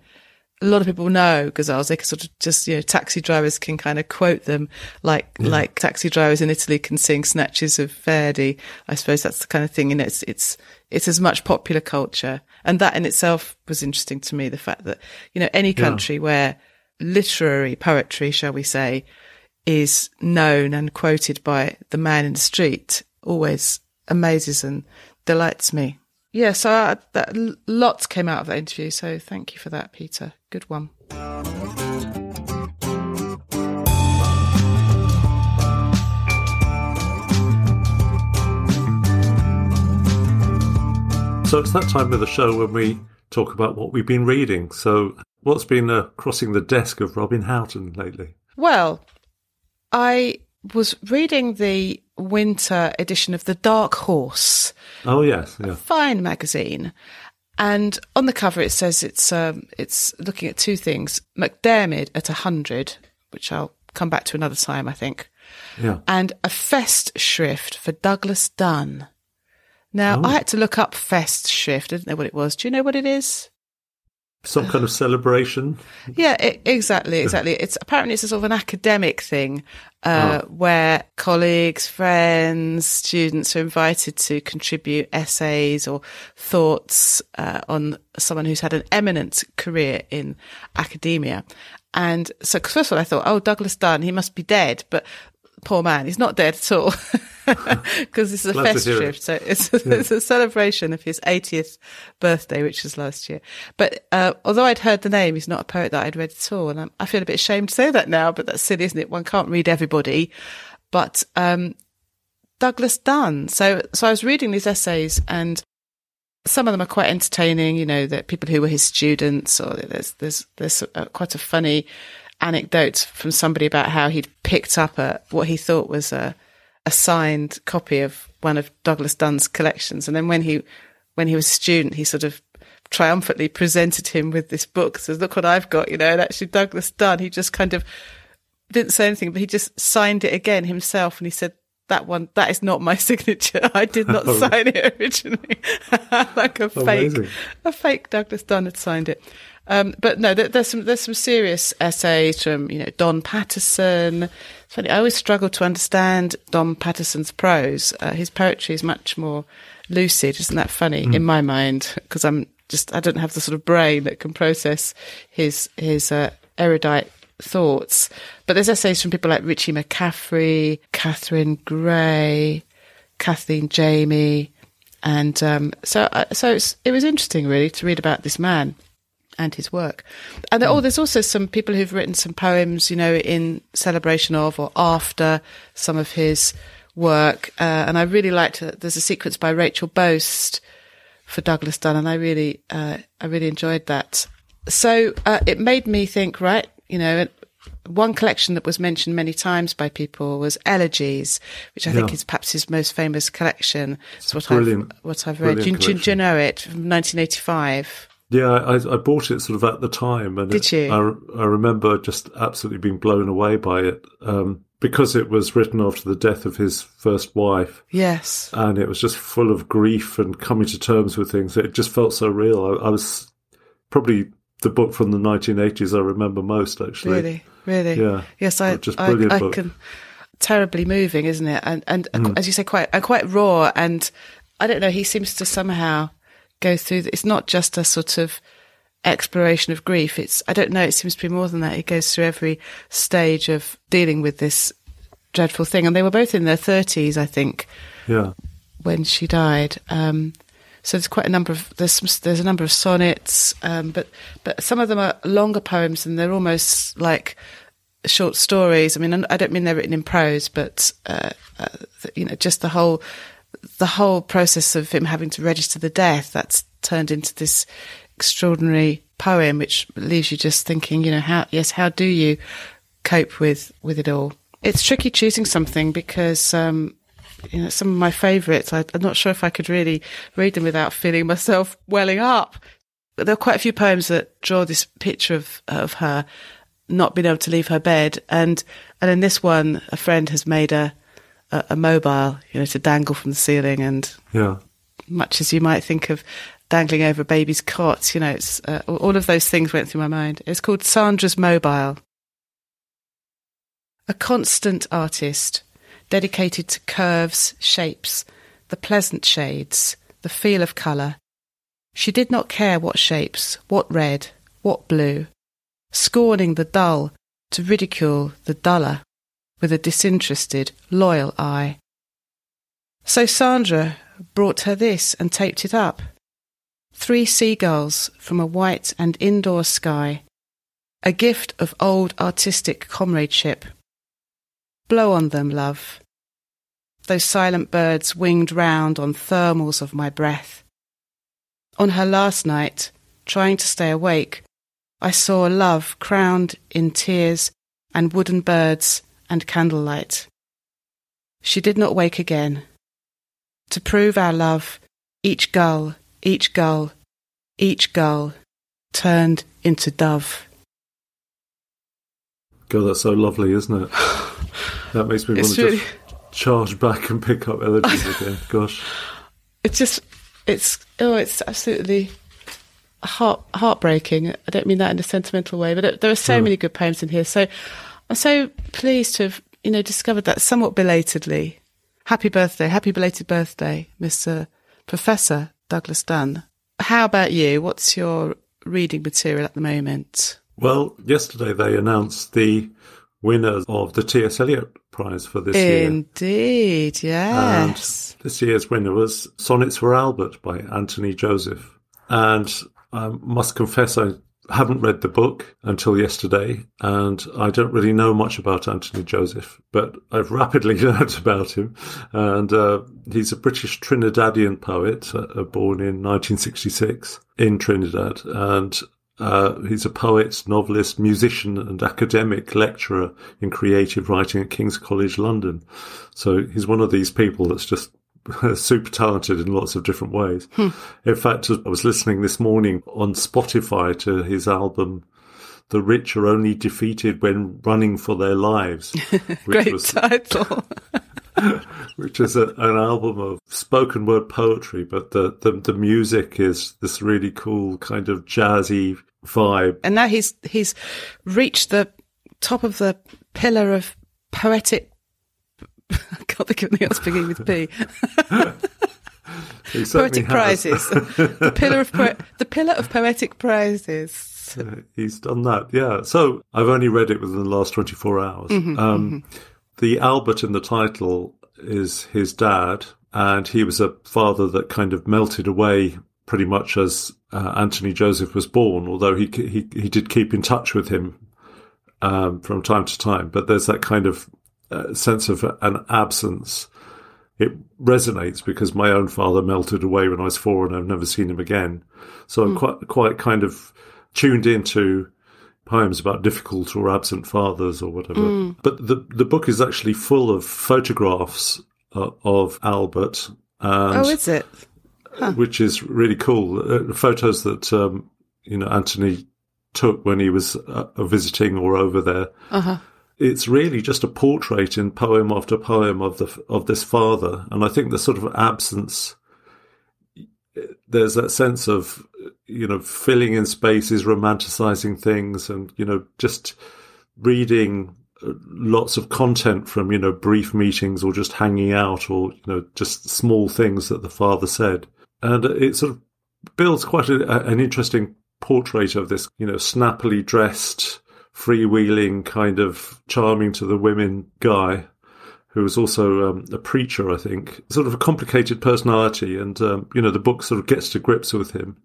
a lot of people know ghazals. They can sort of just, you know, taxi drivers can kind of quote them like, yeah. like taxi drivers in Italy can sing snatches of Verdi. I suppose that's the kind of thing. And it's, it's, it's as much popular culture. And that in itself was interesting to me. The fact that, you know, any country yeah. where literary poetry, shall we say, is known and quoted by the man in the street always amazes and delights me yeah, so I, that, lots came out of that interview. So thank you for that, Peter. Good one. So it's that time of the show when we talk about what we've been reading. So, what's been uh, crossing the desk of Robin Houghton lately? Well, I was reading the winter edition of The Dark Horse, Oh, yes. Yeah. Fine magazine. And on the cover, it says it's um, it's looking at two things: MacDiarmid at hundred, which I'll come back to another time, I think, Yeah. and a Festschrift for Douglas Dunn. Now, Oh. I had to look up Festschrift. I didn't know what it was. Do you know what it is? Some kind of celebration. Yeah, i exactly, exactly. It's apparently it's a sort of an academic thing uh, where colleagues, friends, students are invited to contribute essays or thoughts uh, on someone who's had an eminent career in academia. And so, first of all, I thought, oh, Douglas Dunn, he must be dead, but poor man, he's not dead at all. Because this is a Glad to fest hear it. so it's a, it's a celebration of his 80th birthday, which was last year. But uh, although I'd heard the name, he's not a poet that I'd read at all, and I'm, I feel a bit ashamed to say that now. But that's silly, isn't it? One can't read everybody. But um, Douglas Dunn. So so I was reading these essays, and some of them are quite entertaining. You know, that people who were his students, or there's there's there's uh quite a funny anecdote from somebody about how he'd picked up a what he thought was a a signed copy of one of Douglas Dunn's collections, and then when he when he was a student, he sort of triumphantly presented him with this book. Says, "Look what I've got," you know. And actually, Douglas Dunn, he just kind of didn't say anything, but he just signed it again himself, and he said. That one, that is not my signature. I did not Oh. sign it originally. like a fake, a fake Douglas Dunn had signed it. Um, but no, there, there's some there's some serious essays from you know Don Paterson. It's funny, I always struggle to understand Don Paterson's prose. Uh, his poetry is much more lucid. Isn't that funny in my mind? Because I'm just I don't have the sort of brain that can process his his uh, erudite thoughts. But there's essays from people like Richie McCaffrey, Catherine Gray, Kathleen Jamie, and um, so uh, so it's, it was interesting really to read about this man and his work. And there, oh, there's also some people who've written some poems, you know, in celebration of or after some of his work. Uh, and I really liked. Uh, there's a sequence by Rachel Boast for Douglas Dunn, and I really, uh, I really enjoyed that. So uh, it made me think, right? You know, one collection that was mentioned many times by people was Elegies, which I think is perhaps his most famous collection. It's what brilliant- I've what I've read. Do, you- do you know it from 1985? Yeah, I, I bought it sort of at the time, and Did it- you? I, I remember just absolutely being blown away by it um, because it was written after the death of his first wife, Yes. and it was just full of grief and coming to terms with things. It just felt so real. I, I was probably the book from the 1980s I remember most, actually. Really, really. Yeah. Yes, I, Just brilliant I book. can. Terribly moving, isn't it? And and Mm. as you say, quite and quite raw. And I don't know. He seems to somehow go through. It's not just a sort of exploration of grief. It's I don't know. It seems to be more than that. It goes through every stage of dealing with this dreadful thing. And they were both in their thirties, I think, Yeah. when she died. Um, so there's quite a number of there's some, there's a number of sonnets, um, but but some of them are longer poems and they're almost like short stories. I mean, I don't mean they're written in prose, but uh, uh, you know, just the whole the whole process of him having to register the death that's turned into this extraordinary poem, which leaves you just thinking, you know, how yes, how do you cope with with it all? It's tricky choosing something because um, you know some of my favourites. I, I'm not sure if I could really read them without feeling myself welling up. But there are quite a few poems that draw this picture of of her not being able to leave her bed, and and in this one, a friend has made a a, a mobile, you know, to dangle from the ceiling, and Yeah. much as you might think of dangling over a baby's cot, you know, it's uh, all of those things went through my mind. It's called Sandra's Mobile. A constant artist, dedicated to curves, shapes, the pleasant shades, the feel of colour. She did not care what shapes, what red, what blue, scorning the dull to ridicule the duller with a disinterested, loyal eye. So Sandra brought her this and taped it up. Three seagulls from a white and indoor sky, a gift of old artistic comradeship. Blow on them, love. Those silent birds winged round on thermals of my breath. On her last night, trying to stay awake, I saw love crowned in tears and wooden birds and candlelight. She did not wake again. To prove our love, each gull, each gull, each gull turned into dove. God, that's so lovely, isn't it? That makes me want to really, just charge back and pick up elegies again. Gosh. it's just, it's, oh, it's absolutely heart heartbreaking. I don't mean that in a sentimental way, but it, there are so Mm. many good poems in here. So I'm so pleased to have, you know, discovered that somewhat belatedly. Happy birthday, happy belated birthday, Mr. Professor Douglas Dunn. How about you? What's your reading material at the moment? Well, yesterday they announced the winners of the T.S. Eliot Prize for this year. Indeed, yes. This year's winner was Sonnets for Albert by Anthony Joseph. And I must confess, I haven't read the book until yesterday, and I don't really know much about Anthony Joseph, but I've rapidly learned about him. And uh, he's a British Trinidadian poet, uh, born in 1966 in Trinidad. And uh, he's a poet, novelist, musician, and academic lecturer in creative writing at King's College London. So he's one of these people that's just super talented in lots of different ways. Hmm. In fact, I was listening this morning on Spotify to his album. The rich are only defeated when running for their lives, which Great was title. which is a, an album of spoken word poetry, but the, the the music is this really cool kind of jazzy vibe. and now he's he's reached the top of the pillar of poetic. I can't think of anything else beginning with P. Poetic has. prizes. the pillar of po- the pillar of poetic prizes. Uh, He's done that, yeah. So I've only read it within the last 24 hours. Mm-hmm, um, The Albert in the title is his dad, and he was a father that kind of melted away pretty much as uh, Anthony Joseph was born, although he, he, he did keep in touch with him um, from time to time. But there's that kind of uh, sense of an absence. It resonates because my own father melted away when I was four and I've never seen him again. So I'm quite, quite kind of tuned into poems about difficult or absent fathers or whatever. But the the book is actually full of photographs uh, of Albert, and Oh, is it? which is really cool. Uh, photos that um, you know Anthony took when he was uh, visiting or over there. Uh huh. It's really just a portrait in poem after poem of the of this father, and I think the sort of absence. There's that sense of you know filling in spaces, romanticizing things, and you know just reading uh, lots of content from you know brief meetings or just hanging out or you know just small things that the father said and it sort of builds quite a, an interesting portrait of this you know snappily dressed freewheeling kind of charming to the women guy who was also um, a preacher i think. Sort of a complicated personality and um, you know the book sort of gets to grips with him.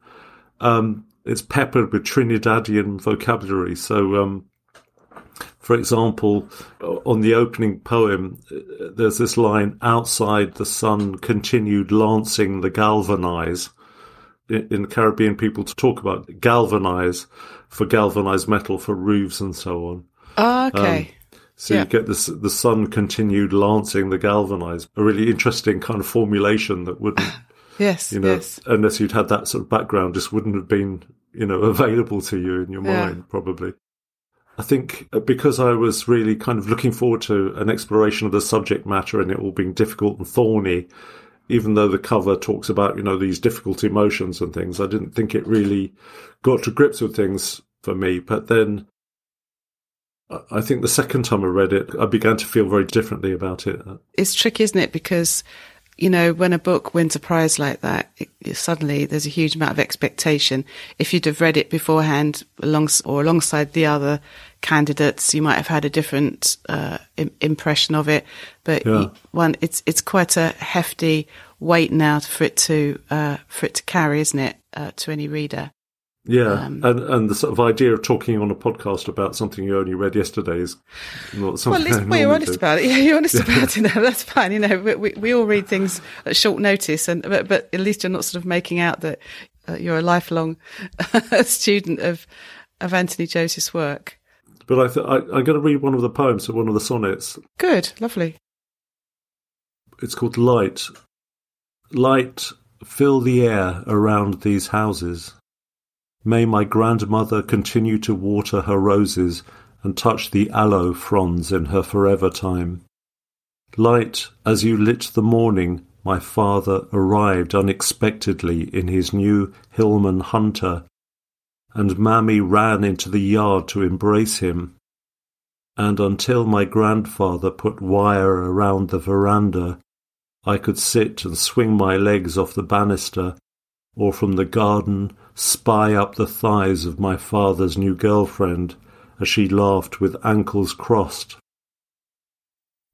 Um, it's peppered with trinidadian vocabulary. So um, for example, on the opening poem, uh, there's this line, outside the sun continued lancing the galvanize. In in Caribbean, people to talk about galvanize for galvanized metal for roofs and so on. Oh, okay. So Yeah. you get this, the sun continued lancing the galvanized, a really interesting kind of formulation that wouldn't, yes. you know, yes. unless you'd had that sort of background, just wouldn't have been, you know, available to you in your Yeah. mind, probably. I think uh, because I was really kind of looking forward to an exploration of the subject matter and it all being difficult and thorny, even though the cover talks about, you know, these difficult emotions and things, I didn't think it really got to grips with things for me. But then I- think the second time I read it, I began to feel very differently about it. It's tricky, isn't it? Because you know, when a book wins a prize like that, it, it- suddenly there's a huge amount of expectation. If you'd have read it beforehand, along or alongside the other candidates, you might have had a different uh, Im- impression of it. But Yeah. one, it's it's quite a hefty weight now for it to uh, for it to carry, isn't it, uh, to any reader? Yeah, Um, and and the sort of idea of talking on a podcast about something you only read yesterday is not something. Well, at least well, you're honest do. about it. Yeah, you're honest about it. No, that's fine. You know, we, we, we all read things at short notice, and but, but at least you're not sort of making out that uh, you're a lifelong student of of Anthony Joseph's work. But I th- I, I'm going to read one of the poems, one of the sonnets. Good, lovely. It's called Light. Light, fill the air around these houses. May my grandmother continue to water her roses and touch the aloe fronds in her forever time. Light, as you lit the morning, my father arrived unexpectedly in his new Hillman Hunter, and Mammy ran into the yard to embrace him. And until my grandfather put wire around the veranda, I could sit and swing my legs off the banister, or from the garden spy up the thighs of my father's new girlfriend as she laughed with ankles crossed.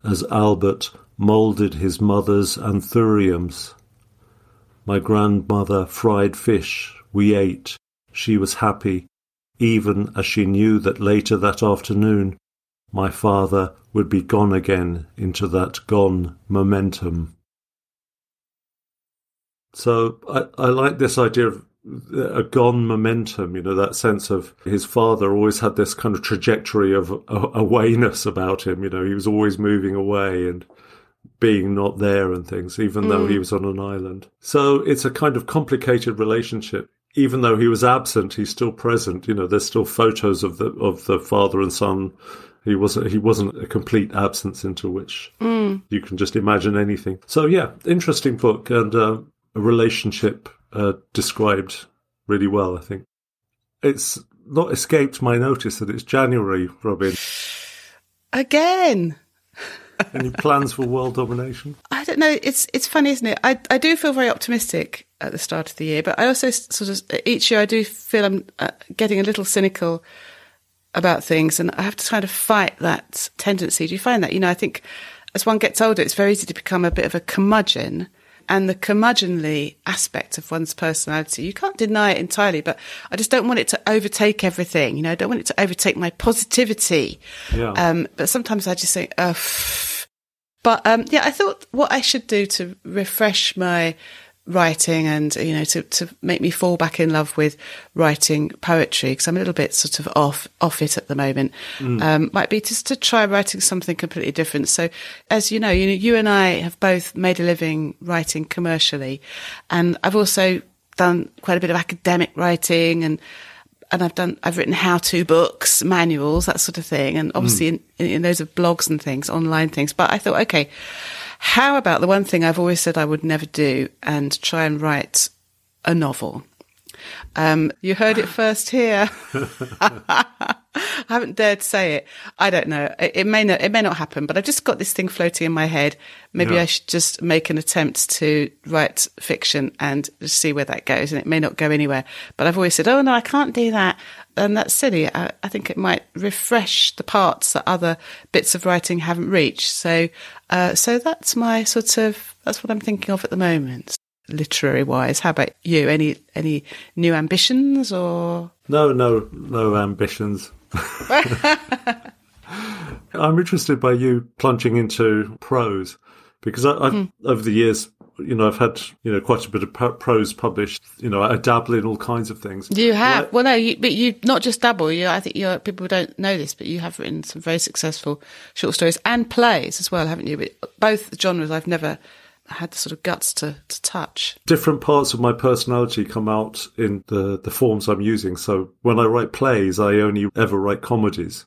As Albert moulded his mother's anthuriums, my grandmother fried fish, we ate, she was happy, even as she knew that later that afternoon my father would be gone again into that gone momentum. So I, I like this idea of a gone momentum, you know, that sense of his father always had this kind of trajectory of awayness about him, you know, he was always moving away and being not there and things, even mm. though he mm. was on an island. So it's a kind of complicated relationship. Even though he was absent, he's still present. You know, there's still photos of the of the father and son. He wasn't he wasn't a complete absence into which mm. you can just imagine anything. So yeah, interesting book and uh, a relationship uh, described really well, I think. It's not escaped my notice that it's January, Robin. Again. Any plans for world domination? I don't know. It's it's funny, isn't it? I I do feel very optimistic at the start of the year, but I also sort of each year I do feel I'm uh, getting a little cynical about things, and I have to kind of fight that tendency. Do you find that? You know, I think as one gets older, it's very easy to become a bit of a curmudgeon and the curmudgeonly aspect of one's personality. You can't deny it entirely, but I just don't want it to overtake everything. You know, I don't want it to overtake my positivity. Yeah. Um, but sometimes I just think, oh, but, um, yeah, I thought what I should do to refresh my writing and you know to to make me fall back in love with writing poetry because I'm a little bit sort of off off it at the moment mm. um, might be just to try writing something completely different so as you know you know you and I have both made a living writing commercially and I've also done quite a bit of academic writing and and I've done, I've written how-to books, manuals, that sort of thing. And obviously mm. in, in those of blogs and things, online things. But I thought, okay, how about the one thing I've always said I would never do and try and write a novel? Um, you heard it first here. I haven't dared say it. I don't know. It, it, may not. It may not happen. But I've just got this thing floating in my head. Maybe yeah. I should just make an attempt to write fiction and see where that goes. And it may not go anywhere. But I've always said, "Oh no, I can't do that." And that's silly. I, I think it might refresh the parts that other bits of writing haven't reached. So uh, so that's my sort of that's what I'm thinking of at the moment, literary wise. How about you? Any any new ambitions or no no no ambitions. I'm interested by you plunging into prose because I, have mm. over the years you know, I've had you know quite a bit of prose published. You know, I dabble in all kinds of things. You have well, no, you, but you not just dabble. You, I think you people don't know this, but you have written some very successful short stories and plays as well, haven't you? But both genres I've never had the sort of guts to, to touch. Different parts of my personality come out in the, the forms I'm using. So when I write plays, I only ever write comedies.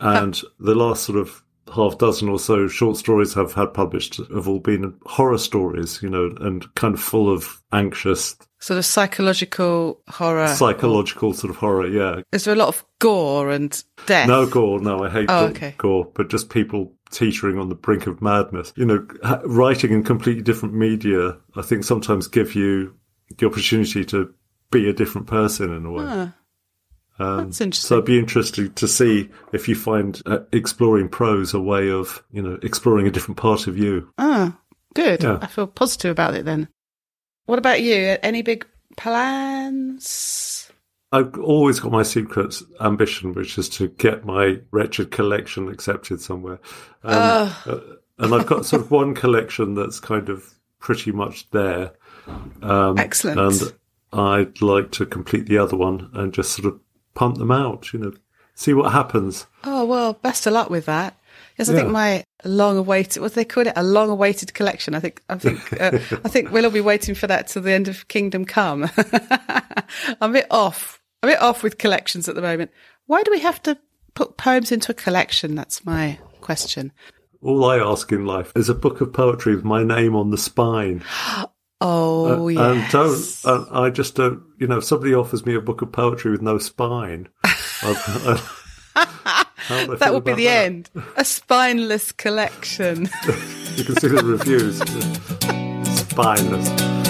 And the last sort of half dozen or so short stories I've had published have all been horror stories, you know, and kind of full of anxious. Sort of psychological horror. Psychological sort of horror, yeah. Is there a lot of gore and death? No gore, no, I hate oh, okay. gore, but just people teetering on the brink of madness. You know, writing in completely different media, I think sometimes give you the opportunity to be a different person in a way. Ah. Um, That's interesting. So it'd be interesting to see if you find uh, exploring prose a way of, you know, exploring a different part of you. Ah, good. Yeah. I feel positive about it then. What about you? Any big plans? I've always got my secret ambition, which is to get my wretched collection accepted somewhere. Um, uh, and I've got sort of one collection that's kind of pretty much there. Um, Excellent. And I'd like to complete the other one and just sort of punt them out, you know, see what happens. Oh, well, best of luck with that. Yes, I Yeah. think my long-awaited, what do they call it? A long-awaited collection. I think, I think, uh, I think we'll all be waiting for that till the end of Kingdom Come. I'm a bit off. I'm a bit off with collections at the moment. Why do we have to put poems into a collection? That's my question. All I ask in life is a book of poetry with my name on the spine. Oh, yeah. And don't, and I just don't, you know, if somebody offers me a book of poetry with no spine, I'll, I that would be the that? end. A spineless collection. You can see the reviews. Spineless.